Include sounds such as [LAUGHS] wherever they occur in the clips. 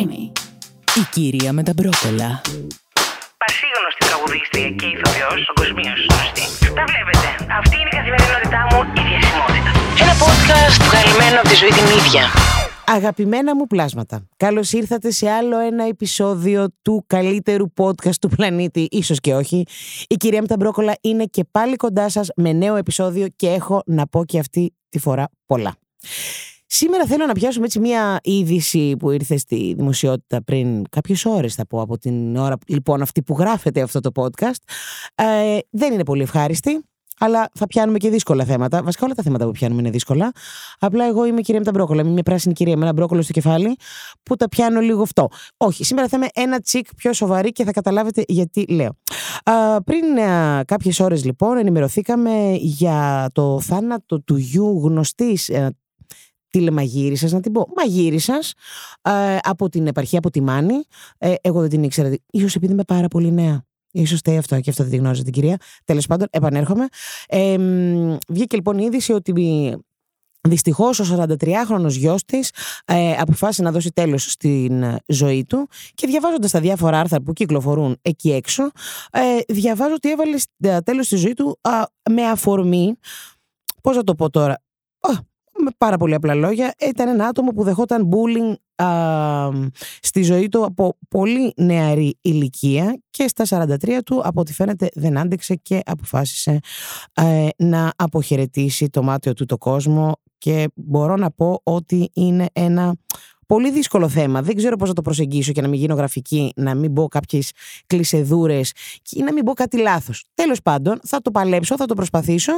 Creamy. Η κυρία με τα μπρόκολα. Πασίγνωστη τραγουδίστρια και ηθοποιός, παγκοσμίω γνωστή. Τα βλέπετε. Αυτή είναι η καθημερινότητά μου, η διασημότητα. Ένα podcast βγαλμένο από τη ζωή την ίδια. Αγαπημένα μου πλάσματα, καλώς ήρθατε σε άλλο ένα επεισόδιο του καλύτερου podcast του πλανήτη, ίσως και όχι. Η κυρία με τα μπρόκολα είναι και πάλι κοντά σας με νέο επεισόδιο και έχω να πω και αυτή τη φορά πολλά. Σήμερα θέλω να πιάσουμε έτσι μια είδηση που ήρθε στη δημοσιότητα πριν κάποιες ώρες θα πω από την ώρα λοιπόν αυτή που γράφεται αυτό το podcast. Ε, δεν είναι πολύ ευχάριστη αλλά θα πιάνουμε και δύσκολα θέματα. Βασικά όλα τα θέματα που πιάνουμε είναι δύσκολα. Απλά εγώ είμαι κυρία με τα μπρόκολα. Είμαι μια πράσινη κυρία με ένα μπρόκολο στο κεφάλι που τα πιάνω λίγο αυτό. Όχι, σήμερα θα είμαι ένα τσικ πιο σοβαρή και θα καταλάβετε γιατί λέω. Α, πριν κάποιες ώρες λοιπόν ενημερωθήκαμε για το θάνατο του γιου γνωστή τηλεμαγείρισα, να την πω. Μαγείρισα ε, από την επαρχία, από τη Μάνη. Ε, εγώ δεν την ήξερα. ίσως επειδή είμαι πάρα πολύ νέα. σω φταίει αυτό και αυτό δεν τη γνώριζα την κυρία. Τέλος πάντων, επανέρχομαι. Ε, βγήκε λοιπόν η είδηση ότι Δυστυχώς, ο 43χρονο γιος της ε, αποφάσισε να δώσει τέλος στην ζωή του και διαβάζοντας τα διάφορα άρθρα που κυκλοφορούν εκεί έξω, ε, διαβάζω ότι έβαλε τέλος στη ζωή του με αφορμή. Πώς να το πω τώρα με πάρα πολύ απλά λόγια, ήταν ένα άτομο που δεχόταν bullying στη ζωή του από πολύ νεαρή ηλικία και στα 43 του από ό,τι φαίνεται δεν άντεξε και αποφάσισε ε, να αποχαιρετήσει το μάτιο του το κόσμο και μπορώ να πω ότι είναι ένα πολύ δύσκολο θέμα. Δεν ξέρω πώς να το προσεγγίσω και να μην γίνω γραφική, να μην μπω κάποιες κλεισεδούρες και να μην μπω κάτι λάθος. Τέλος πάντων, θα το παλέψω, θα το προσπαθήσω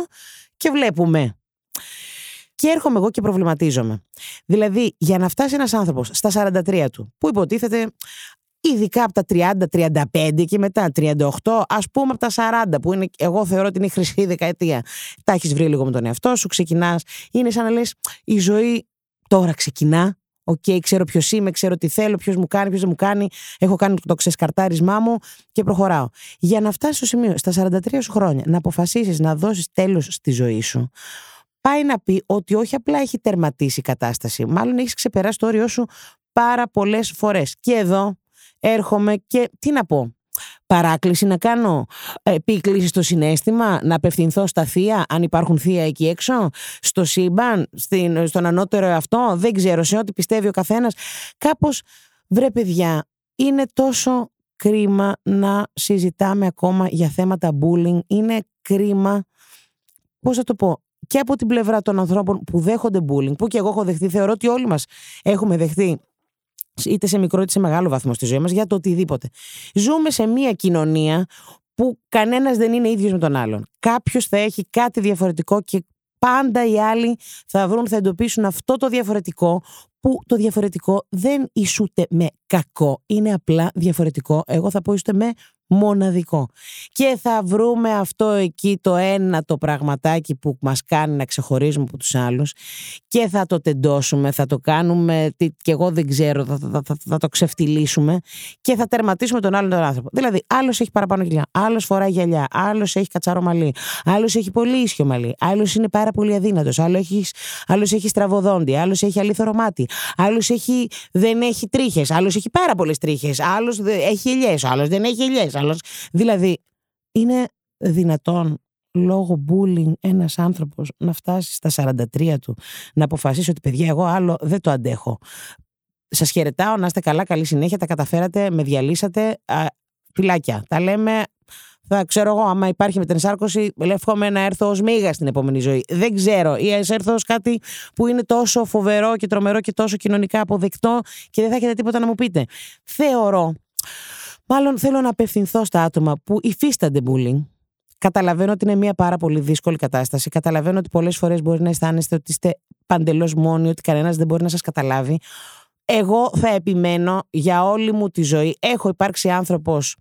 και βλέπουμε. Και έρχομαι εγώ και προβληματίζομαι. Δηλαδή, για να φτάσει ένας άνθρωπος στα 43 του, που υποτίθεται ειδικά από τα 30-35 και μετά 38, ας πούμε από τα 40, που είναι, εγώ θεωρώ ότι είναι η χρυσή δεκαετία. Τα έχεις βρει λίγο με τον εαυτό σου, ξεκινάς. Είναι σαν να λες: Η ζωή τώρα ξεκινά. OK, okay, ξέρω ποιος είμαι, ξέρω τι θέλω, ποιος μου κάνει, ποιος δεν μου κάνει. Έχω κάνει το ξεσκαρτάρισμά μου και προχωράω. Για να φτάσεις στο σημείο, στα 43 σου χρόνια, να αποφασίσεις να δώσεις τέλος στη ζωή σου, πάει να πει ότι όχι απλά έχει τερματίσει η κατάσταση, μάλλον έχεις ξεπεράσει το όριό σου πάρα πολλές φορές. Και εδώ έρχομαι και τι να πω. Παράκληση να κάνω, επίκληση στο συναίσθημα, να απευθυνθώ στα θεία, αν υπάρχουν θεία εκεί έξω, στο σύμπαν, στην, στον ανώτερο αυτό, δεν ξέρω, σε ό,τι πιστεύει ο καθένας. Κάπως, βρε παιδιά, είναι τόσο κρίμα να συζητάμε ακόμα για θέματα bullying, είναι κρίμα, πώς θα το πω, και από την πλευρά των ανθρώπων που δέχονται bullying, που και εγώ έχω δεχτεί, θεωρώ ότι όλοι μας έχουμε δεχτεί είτε σε μικρό είτε σε μεγάλο βαθμό στη ζωή μας για το οτιδήποτε. Ζούμε σε μια κοινωνία που κανένας δεν είναι ίδιος με τον άλλον. Κάποιος θα έχει κάτι διαφορετικό και πάντα οι άλλοι θα βρουν, θα εντοπίσουν αυτό το διαφορετικό που το διαφορετικό δεν ισούται με κακό, είναι απλά διαφορετικό. Εγώ θα πω είστε με μοναδικό. Και θα βρούμε αυτό εκεί το ένα το πραγματάκι που μας κάνει να ξεχωρίζουμε από τους άλλους και θα το τεντώσουμε, θα το κάνουμε και εγώ δεν ξέρω, θα, θα, θα, θα το ξεφτυλίσουμε και θα τερματίσουμε τον άλλον τον άνθρωπο. Δηλαδή, άλλος έχει παραπάνω γυαλιά, άλλος φοράει γυαλιά, άλλος έχει κατσάρο μαλλί, άλλος έχει πολύ ίσιο μαλλί, άλλος είναι πάρα πολύ αδύνατος, άλλος έχεις, άλλος έχει στραβοδόντι, άλλος έχει αλήθωρο μάτι, άλλος έχει, δεν έχει τρίχες, άλλος έχει πάρα πολλές τρίχες, άλλος έχει ελιές, άλλος δεν έχει ελιές, Δηλαδή, είναι δυνατόν λόγω bullying ένας άνθρωπος να φτάσει στα 43 του να αποφασίσει ότι παιδιά εγώ άλλο δεν το αντέχω. Σας χαιρετάω, να είστε καλά, καλή συνέχεια, τα καταφέρατε, με διαλύσατε, α, φυλάκια. Τα λέμε, θα ξέρω εγώ, άμα υπάρχει μετενσάρκωση, εύχομαι να έρθω ως μίγα στην επόμενη ζωή. Δεν ξέρω. Ή ας έρθω ως κάτι που είναι τόσο φοβερό και τρομερό και τόσο κοινωνικά αποδεκτό και δεν θα έχετε τίποτα να μου πείτε. Θεωρώ Μάλλον θέλω να απευθυνθώ στα άτομα που υφίστανται bullying. Καταλαβαίνω ότι είναι μια πάρα πολύ δύσκολη κατάσταση. Καταλαβαίνω ότι πολλές φορές μπορεί να αισθάνεστε ότι είστε παντελώς μόνοι, ότι κανένας δεν μπορεί να σας καταλάβει. Εγώ θα επιμένω για όλη μου τη ζωή. Έχω υπάρξει άνθρωπος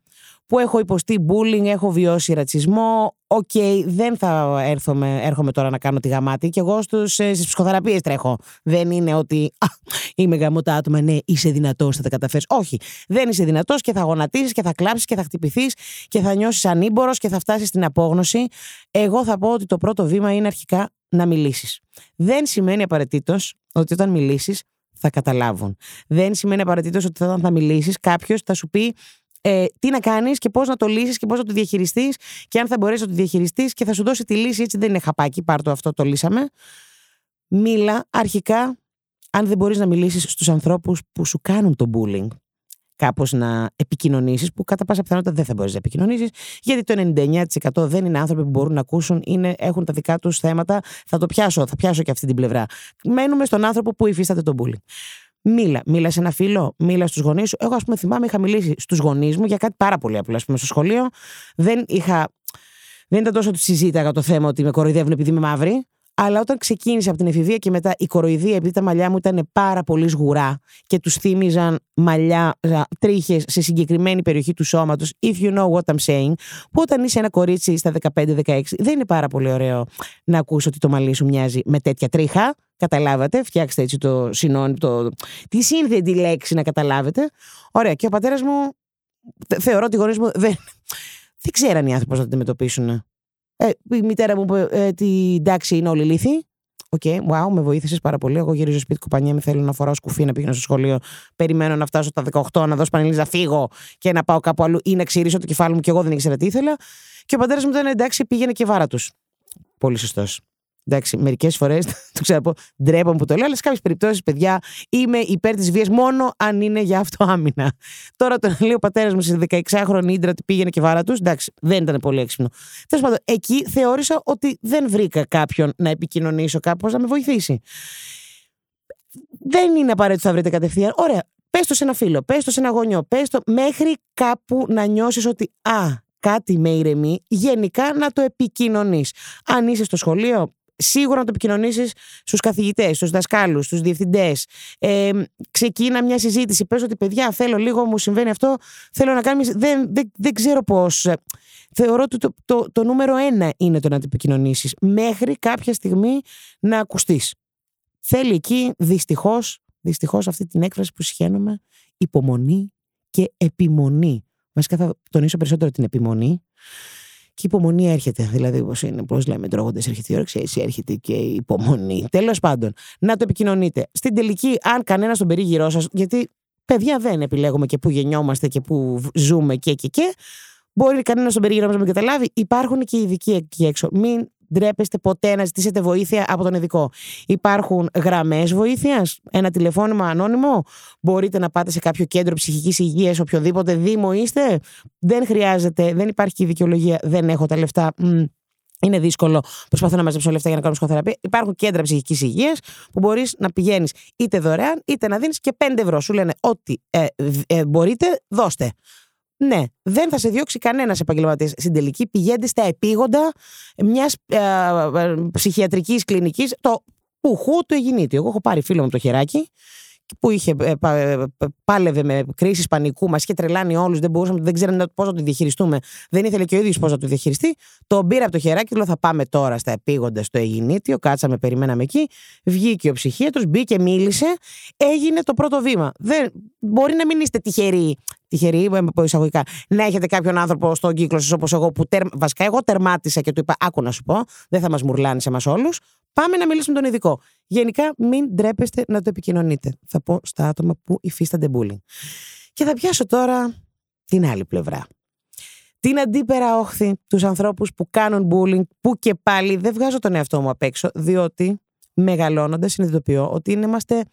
που έχω υποστεί bullying, έχω βιώσει ρατσισμό. OK, okay, δεν θα έρθουμε, έρχομαι τώρα να κάνω τη γαμάτη και εγώ στους, ε, στις ψυχοθεραπείες τρέχω. Δεν είναι ότι α, είμαι γαμώτα άτομα, ναι, είσαι δυνατός, θα τα καταφέρεις. Όχι, δεν είσαι δυνατός και θα γονατίσεις και θα κλάψεις και θα χτυπηθείς και θα νιώσεις ανήμπορος και θα φτάσεις στην απόγνωση. Εγώ θα πω ότι το πρώτο βήμα είναι αρχικά να μιλήσεις. Δεν σημαίνει απαραίτητος ότι όταν μιλήσεις θα καταλάβουν. Δεν σημαίνει απαραίτητος ότι όταν θα μιλήσεις, κάποιος θα σου πει ε, τι να κάνεις και πώς να το λύσεις και πώς να το διαχειριστείς και αν θα μπορέσεις να το διαχειριστείς και θα σου δώσει τη λύση. Έτσι δεν είναι χαπάκι. Πάρ το αυτό, το λύσαμε. Μίλα αρχικά, αν δεν μπορείς να μιλήσεις στους ανθρώπους που σου κάνουν το bullying, κάπως να επικοινωνήσεις, που κατά πάσα πιθανότητα δεν θα μπορείς να επικοινωνήσεις, γιατί το 99% δεν είναι άνθρωποι που μπορούν να ακούσουν, είναι, έχουν τα δικά τους θέματα. Θα το πιάσω, θα πιάσω και αυτή την πλευρά. Μένουμε στον άνθρωπο που υφίσταται το bullying. Μίλα, μίλα σε ένα φίλο, μίλα στους γονείς σου. Εγώ, ας πούμε, θυμάμαι, είχα μιλήσει στους γονείς μου για κάτι πάρα πολύ απλό. Α πούμε, στο σχολείο δεν είχα. Δεν ήταν τόσο ότι συζήταγα το θέμα ότι με κοροϊδεύουν επειδή είμαι μαύρη. Αλλά όταν ξεκίνησε από την εφηβεία και μετά η κοροϊδία, επειδή τα μαλλιά μου ήταν πάρα πολύ σγουρά και τους θύμιζαν μαλλιά, τρίχες σε συγκεκριμένη περιοχή του σώματος, if you know what I'm saying, που όταν είσαι ένα κορίτσι στα 15-16, δεν είναι πάρα πολύ ωραίο να ακούσω ότι το μαλλί σου μοιάζει με τέτοια τρίχα. Καταλάβατε, φτιάξτε έτσι το συνώνυμο, το... τη σύνθετη λέξη να καταλάβετε. Ωραία, και ο πατέρας μου, θεωρώ ότι οι γονείς μου δεν, δεν ξέραν οι άνθρωποι πώς να το αντιμετωπίσουν. Ε, η μητέρα μου είπε ε, στην τάξη είναι όλοι ηλίθιοι. OK, okay, wow, με βοήθησες πάρα πολύ. Εγώ γυρίζω σπίτι κουπανιά, με θέλω να φοράω σκουφί να πηγαίνω στο σχολείο. Περιμένω να φτάσω τα 18, να δώσω πανελίδα, να φύγω και να πάω κάπου αλλού ή να ξυρίσω το κεφάλι μου και εγώ δεν ήξερα τι ήθελα. Και ο πατέρας μου ήταν εντάξει, πήγαινε και βάρα τους. Πολύ σωστός. Εντάξει, μερικές φορές [LAUGHS] το ξέρω πω ντρέπομαι που το λέω, αλλά σε κάποιες περιπτώσεις, παιδιά, είμαι υπέρ της βίας μόνο αν είναι για αυτό άμυνα. Τώρα τον λέει ο πατέρας μου σε 16χρονη ίντρα ότι πήγαινε και βάρα τους. Εντάξει, δεν ήταν πολύ έξυπνο. Τέλος πάντων, εκεί θεώρησα ότι δεν βρήκα κάποιον να επικοινωνήσω κάπως να με βοηθήσει. Δεν είναι απαραίτητο να βρείτε κατευθείαν. Ωραία, πες το σε ένα φίλο, πες το σε ένα γονιό, πες το μέχρι κάπου να νιώσεις ότι α, κάτι με ηρεμεί, γενικά να το επικοινωνείς. Αν είσαι στο σχολείο, σίγουρα να το επικοινωνήσεις στους καθηγητές, στους δασκάλους, στους διευθυντές. Ε, ξεκίνα μια συζήτηση. Πες ότι παιδιά, θέλω λίγο, μου συμβαίνει αυτό. Θέλω να κάνεις. Δεν, δεν, δεν ξέρω πώς. Θεωρώ ότι το, το, το, νούμερο ένα είναι το να το επικοινωνήσεις. Μέχρι κάποια στιγμή να ακουστείς. Θέλει εκεί δυστυχώς, δυστυχώς αυτή την έκφραση που συχαίνομαι, υπομονή και επιμονή. Βασικά θα τονίσω περισσότερο την επιμονή. Και η υπομονή έρχεται. Δηλαδή, όπως είναι, πώς λέμε, τρώγοντα έρχεται η όρεξη, έτσι έρχεται και η υπομονή. Τέλος πάντων, να το επικοινωνείτε. Στην τελική, αν κανένας στον περίγυρό σας, γιατί παιδιά δεν επιλέγουμε και πού γεννιόμαστε και πού ζούμε και και και. Μπορεί κανένας στον περίγυρό μας να μην καταλάβει. Υπάρχουν και ειδικοί εκεί έξω. Μην ντρέπεστε ποτέ να ζητήσετε βοήθεια από τον ειδικό. Υπάρχουν γραμμές βοήθειας, ένα τηλεφώνημα ανώνυμο; Μπορείτε να πάτε σε κάποιο κέντρο ψυχικής υγείας, οποιοδήποτε δήμο είστε; Δεν χρειάζεται, δεν υπάρχει και δικαιολογία. Δεν έχω τα λεφτά. Είναι δύσκολο. Προσπαθώ να μαζέψω λεφτά για να κάνω ψυχοθεραπεία. Υπάρχουν κέντρα ψυχικής υγείας που μπορείς να πηγαίνεις είτε δωρεάν είτε να δίνεις και 5 ευρώ. Σου λένε ότι ε, ε, μπορείτε, δώστε. Ναι, δεν θα σε διώξει κανένας επαγγελματίας. Στην τελική πηγαίνετε στα επίγοντα μιας ε, ε, ψυχιατρικής κλινικής. Το πουχού του εγινήτου. Εγώ έχω πάρει φίλο μου το χεράκι που είχε, ε, ε, πάλευε με κρίσεις πανικού, μας είχε τρελάνει όλους, δεν μπορούσαμε, δεν ξέραμε πώς να το διαχειριστούμε. Δεν ήθελε και ο ίδιος πώς να το διαχειριστεί. Το πήρα από το χεράκι, λέω θα πάμε τώρα στα επίγοντα στο Αιγινήτιο. Κάτσαμε, περιμέναμε εκεί. Βγήκε ο ψυχίατρος, μπήκε, μίλησε. Έγινε το πρώτο βήμα. Δεν, μπορεί να μην είστε τυχεροί, τυχεροί, από εισαγωγικά, να έχετε κάποιον άνθρωπο στον κύκλο σας όπως εγώ, που τερ, βασικά εγώ τερμάτισα και του είπα: Άκου να σου πω, δεν θα μας μουρλάνει σε εμάς όλους. Πάμε να μιλήσουμε τον ειδικό. Γενικά, μην ντρέπεστε να το επικοινωνείτε. Θα πω στα άτομα που υφίστανται bullying. Και θα πιάσω τώρα την άλλη πλευρά. Την αντίπερα όχθη, τους ανθρώπους που κάνουν bullying, που και πάλι δεν βγάζω τον εαυτό μου απ' έξω, διότι μεγαλώνοντας συνειδητοποιώ ότι είμαστε,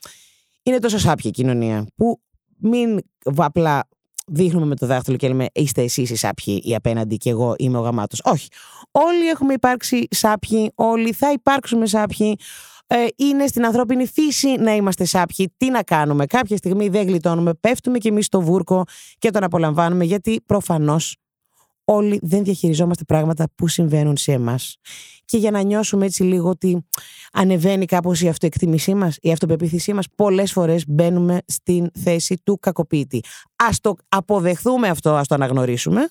είναι τόσο σάπια κοινωνία, που μην απλά δείχνουμε με το δάχτυλο και λέμε είστε εσείς οι σάπιοι ή απέναντι και εγώ είμαι ο γαμάτος. Όχι. Όλοι έχουμε υπάρξει σάπιοι, όλοι θα υπάρξουμε σάπιοι. Ε, είναι στην ανθρώπινη φύση να είμαστε σάπιοι. Τι να κάνουμε; Κάποια στιγμή δεν γλιτώνουμε, πέφτουμε κι εμείς στο βούρκο και τον απολαμβάνουμε γιατί προφανώς όλοι δεν διαχειριζόμαστε πράγματα που συμβαίνουν σε εμάς. Και για να νιώσουμε έτσι λίγο ότι ανεβαίνει κάπως η αυτοεκτίμησή μας, η αυτοπεποίθησή μας, πολλές φορές μπαίνουμε στην θέση του κακοποιητή. Ας το αποδεχθούμε αυτό, ας το αναγνωρίσουμε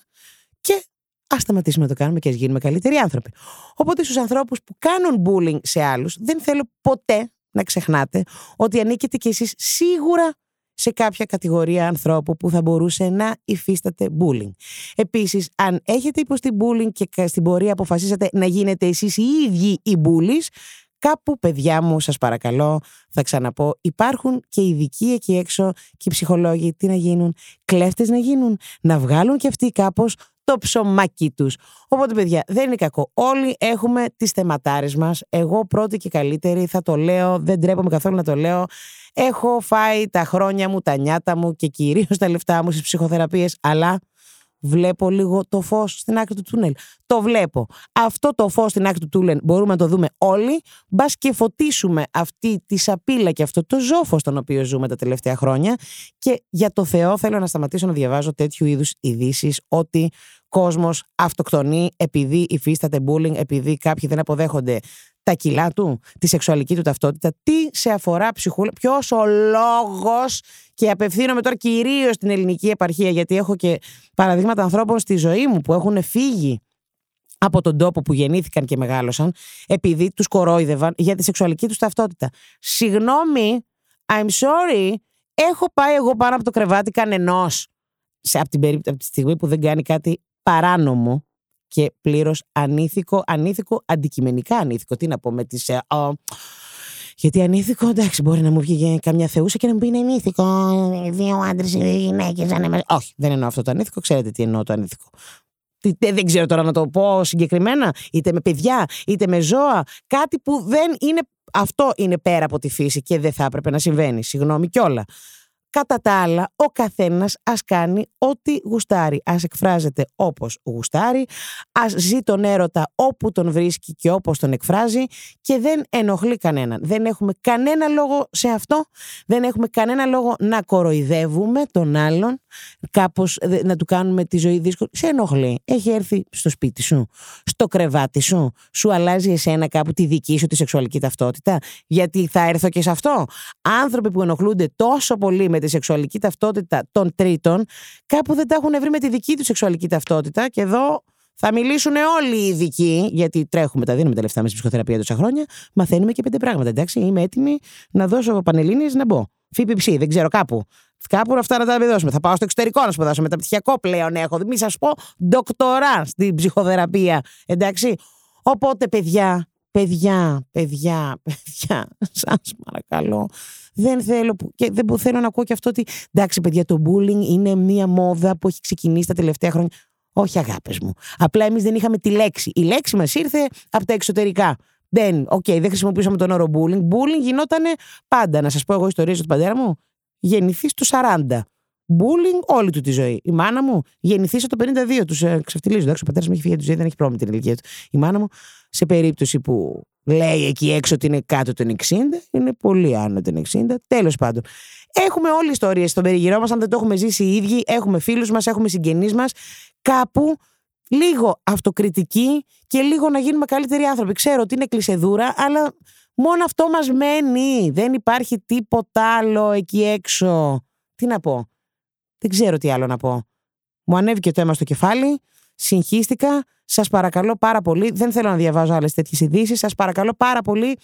και ας σταματήσουμε να το κάνουμε και ας γίνουμε καλύτεροι άνθρωποι. Οπότε στους ανθρώπους που κάνουν bullying σε άλλους, δεν θέλω ποτέ να ξεχνάτε ότι ανήκετε κι εσείς σίγουρα σε κάποια κατηγορία ανθρώπου που θα μπορούσε να υφίσταται bullying. Επίσης, αν έχετε υποστεί bullying και στην πορεία αποφασίσατε να γίνετε εσείς οι ίδιοι οι bullies, Κάπου, παιδιά μου, σας παρακαλώ, θα ξαναπώ, υπάρχουν και ειδικοί εκεί έξω και οι ψυχολόγοι τι να γίνουν, κλέφτες να γίνουν, να βγάλουν και αυτοί κάπως το ψωμάκι τους. Οπότε παιδιά δεν είναι κακό. Όλοι έχουμε τις θεματάρες μας. Εγώ πρώτη και καλύτερη θα το λέω, δεν τρέπομαι καθόλου να το λέω. Έχω φάει τα χρόνια μου, τα νιάτα μου και κυρίως τα λεφτά μου στις ψυχοθεραπείες, αλλά βλέπω λίγο το φως στην άκρη του τούνελ. Το βλέπω. Αυτό το φως στην άκρη του τούνελ μπορούμε να το δούμε όλοι. Μπας και φωτίσουμε αυτή τη σαπίλα και αυτό το ζόφο στον οποίο ζούμε τα τελευταία χρόνια. Και για το Θεό θέλω να σταματήσω να διαβάζω τέτοιου είδους ειδήσεις ότι κόσμος αυτοκτονεί επειδή υφίσταται bullying, επειδή κάποιοι δεν αποδέχονται τα κιλά του, τη σεξουαλική του ταυτότητα, τι σε αφορά ψυχούλα, ποιος ο λόγος; Και απευθύνομαι τώρα κυρίως στην ελληνική επαρχία, γιατί έχω και παραδείγματα ανθρώπων στη ζωή μου που έχουν φύγει από τον τόπο που γεννήθηκαν και μεγάλωσαν, επειδή τους κορόιδευαν για τη σεξουαλική τους ταυτότητα. Συγγνώμη, I'm sorry, έχω πάει εγώ πάνω από το κρεβάτι κανενός. Από την, περί... από τη στιγμή που δεν κάνει κάτι παράνομο και πλήρως ανήθικο, ανήθικο, αντικειμενικά ανήθικο. Τι να πω με τις. Ε, γιατί ανήθικο, εντάξει, μπορεί να μου βγει καμιά θεούσα και να μου πει είναι ανήθικο. Δύο άντρες ή δύο γυναίκες. Όχι, δεν εννοώ αυτό το ανήθικο. Ξέρετε τι εννοώ το ανήθικο. Δεν ξέρω τώρα να το πω συγκεκριμένα, είτε με παιδιά, είτε με ζώα. Κάτι που δεν είναι. Αυτό είναι πέρα από τη φύση και δεν θα έπρεπε να συμβαίνει. Συγγνώμη κιόλα. Κατά τα άλλα, ο καθένας ας κάνει ό,τι γουστάρει. Ας εκφράζεται όπως γουστάρει, ας ζει τον έρωτα όπου τον βρίσκει και όπως τον εκφράζει και δεν ενοχλεί κανέναν. Δεν έχουμε κανένα λόγο σε αυτό, δεν έχουμε κανένα λόγο να κοροϊδεύουμε τον άλλον, κάπως να του κάνουμε τη ζωή δύσκολη. Σε ενοχλεί. Έχει έρθει στο σπίτι σου, στο κρεβάτι σου, σου αλλάζει εσένα κάπου τη δική σου τη σεξουαλική ταυτότητα, γιατί θα έρθω και σε αυτό; Άνθρωποι που ενοχλούνται τόσο πολύ με τη σεξουαλική ταυτότητα των τρίτων, κάπου δεν τα έχουν βρει με τη δική τους σεξουαλική ταυτότητα. Και εδώ θα μιλήσουν όλοι οι ειδικοί, γιατί τρέχουμε, τα δίνουμε τα λεφτά μέσα στη ψυχοθεραπεία τόσα χρόνια. Μαθαίνουμε και πέντε πράγματα. Εντάξει, είμαι έτοιμη να δώσω πανελίνε να μπω. ΦΠΠ, δεν ξέρω κάπου. Κάπου αυτά να τα δώσουμε. Θα πάω στο εξωτερικό να σπουδάσω. Μεταπτυχιακό πλέον έχω. Μην σας πω ντοκτορά στην ψυχοθεραπεία. Εντάξει. Οπότε, παιδιά, παιδιά, παιδιά, παιδιά, [LAUGHS] σας παρακαλώ. Δεν θέλω, και δεν θέλω να ακούω και αυτό ότι εντάξει παιδιά το bullying είναι μια μόδα που έχει ξεκινήσει τα τελευταία χρόνια. Όχι αγάπες μου. Απλά εμείς δεν είχαμε τη λέξη. Η λέξη μας ήρθε από τα εξωτερικά. Δεν, OK, okay, δεν χρησιμοποιήσαμε τον όρο bullying. Bullying γινόταν πάντα. Να σας πω εγώ ιστορίες του πατέρα μου. Γεννηθεί στο 40. Bullying όλη του τη ζωή. Η μάνα μου γεννηθείς στο 52. Τους ε, ξεφτυλίζω. Εντάξει, ο πατέρας μου έχει φύγει από τη ζωή, δεν έχει πρόβλημα την ηλικία του. Η μάνα μου, σε περίπτωση που λέει εκεί έξω ότι είναι κάτω των 60, είναι πολύ άνω των 60. Τέλος πάντων. Έχουμε όλε ιστορίε στον περιγυρό μας, αν δεν το έχουμε ζήσει οι ίδιοι, έχουμε φίλους μας, έχουμε συγγενείς μας. Κάπου λίγο αυτοκριτική και λίγο να γίνουμε καλύτεροι άνθρωποι. Ξέρω ότι είναι κλεισεδούρα, αλλά μόνο αυτό μας μένει. Δεν υπάρχει τίποτα άλλο εκεί έξω. Τι να πω. Δεν ξέρω τι άλλο να πω. Μου ανέβηκε το αίμα στο κεφάλι, συγχύστηκα. Σας παρακαλώ πάρα πολύ. Δεν θέλω να διαβάζω άλλες τέτοιες ειδήσεις. Σας παρακαλώ πάρα πολύ.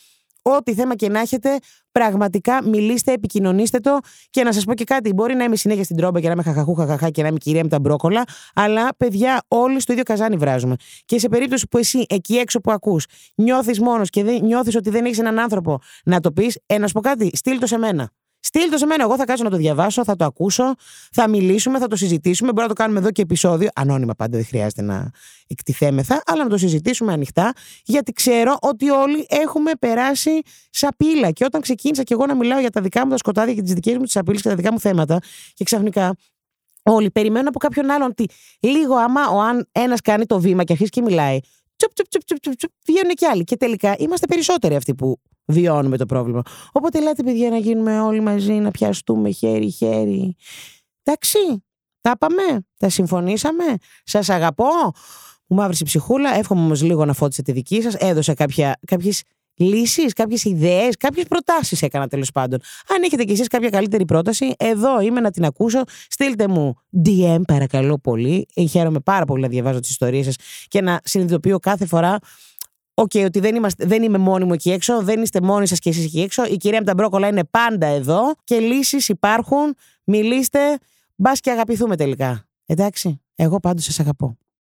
Ό,τι θέμα και να έχετε, πραγματικά μιλήστε, επικοινωνήστε το. Και να σας πω και κάτι: Μπορεί να είμαι συνέχεια στην τρόμπα και να είμαι χαχαχού, χαχαχά και να είμαι κυρία με τα μπρόκολα, αλλά παιδιά, όλοι στο ίδιο καζάνι βράζουμε. Και σε περίπτωση που εσύ εκεί έξω που ακούς νιώθεις μόνος και νιώθεις ότι δεν έχεις έναν άνθρωπο να το πεις, ε, να σου πω κάτι, στείλ το σε μένα. Στείλ το σε μένα. Εγώ θα κάτσω να το διαβάσω, θα το ακούσω, θα μιλήσουμε, θα το συζητήσουμε. Μπορεί να το κάνουμε εδώ και επεισόδιο. Ανώνυμα πάντα δεν χρειάζεται να εκτιθέμεθα, αλλά να το συζητήσουμε ανοιχτά, γιατί ξέρω ότι όλοι έχουμε περάσει σαπίλα. Και όταν ξεκίνησα και εγώ να μιλάω για τα δικά μου τα σκοτάδια και τις δικές μου τις σαπίλε και τα δικά μου θέματα, και ξαφνικά όλοι περιμένουν από κάποιον άλλον ότι λίγο άμα ο αν ένας κάνει το βήμα και αρχίσει και μιλάει, τσουπ, τσουπ, τσουπ, τσουπ, τσουπ, βγαίνουν και άλλοι. Και τελικά είμαστε περισσότεροι αυτοί που βιώνουμε το πρόβλημα. Οπότε λέτε, παιδιά, να γίνουμε όλοι μαζί, να πιαστούμε χέρι-χέρι. Εντάξει, τα πάμε, τα συμφωνήσαμε, σας αγαπώ. Μου μαύρησε η ψυχούλα, εύχομαι όμως λίγο να φώτισε τη δική σας, έδωσα κάποια, κάποιες λύσεις, κάποιες ιδέες, κάποιες προτάσεις έκανα τέλος πάντων. Αν έχετε κι εσείς κάποια καλύτερη πρόταση, εδώ είμαι να την ακούσω. Στείλτε μου DM παρακαλώ πολύ. Χαίρομαι πάρα πολύ να διαβάζω τις ιστορίες σας και να συνειδητοποιώ κάθε φορά OK, okay, ότι δεν, είμαστε, δεν είμαι μόνη μου εκεί έξω, δεν είστε μόνοι σας και εσείς εκεί έξω. Η κυρία με τα μπρόκολα είναι πάντα εδώ και λύσεις υπάρχουν. Μιλήστε, μπας και αγαπηθούμε τελικά. Εντάξει, εγώ πάντως σας αγαπώ.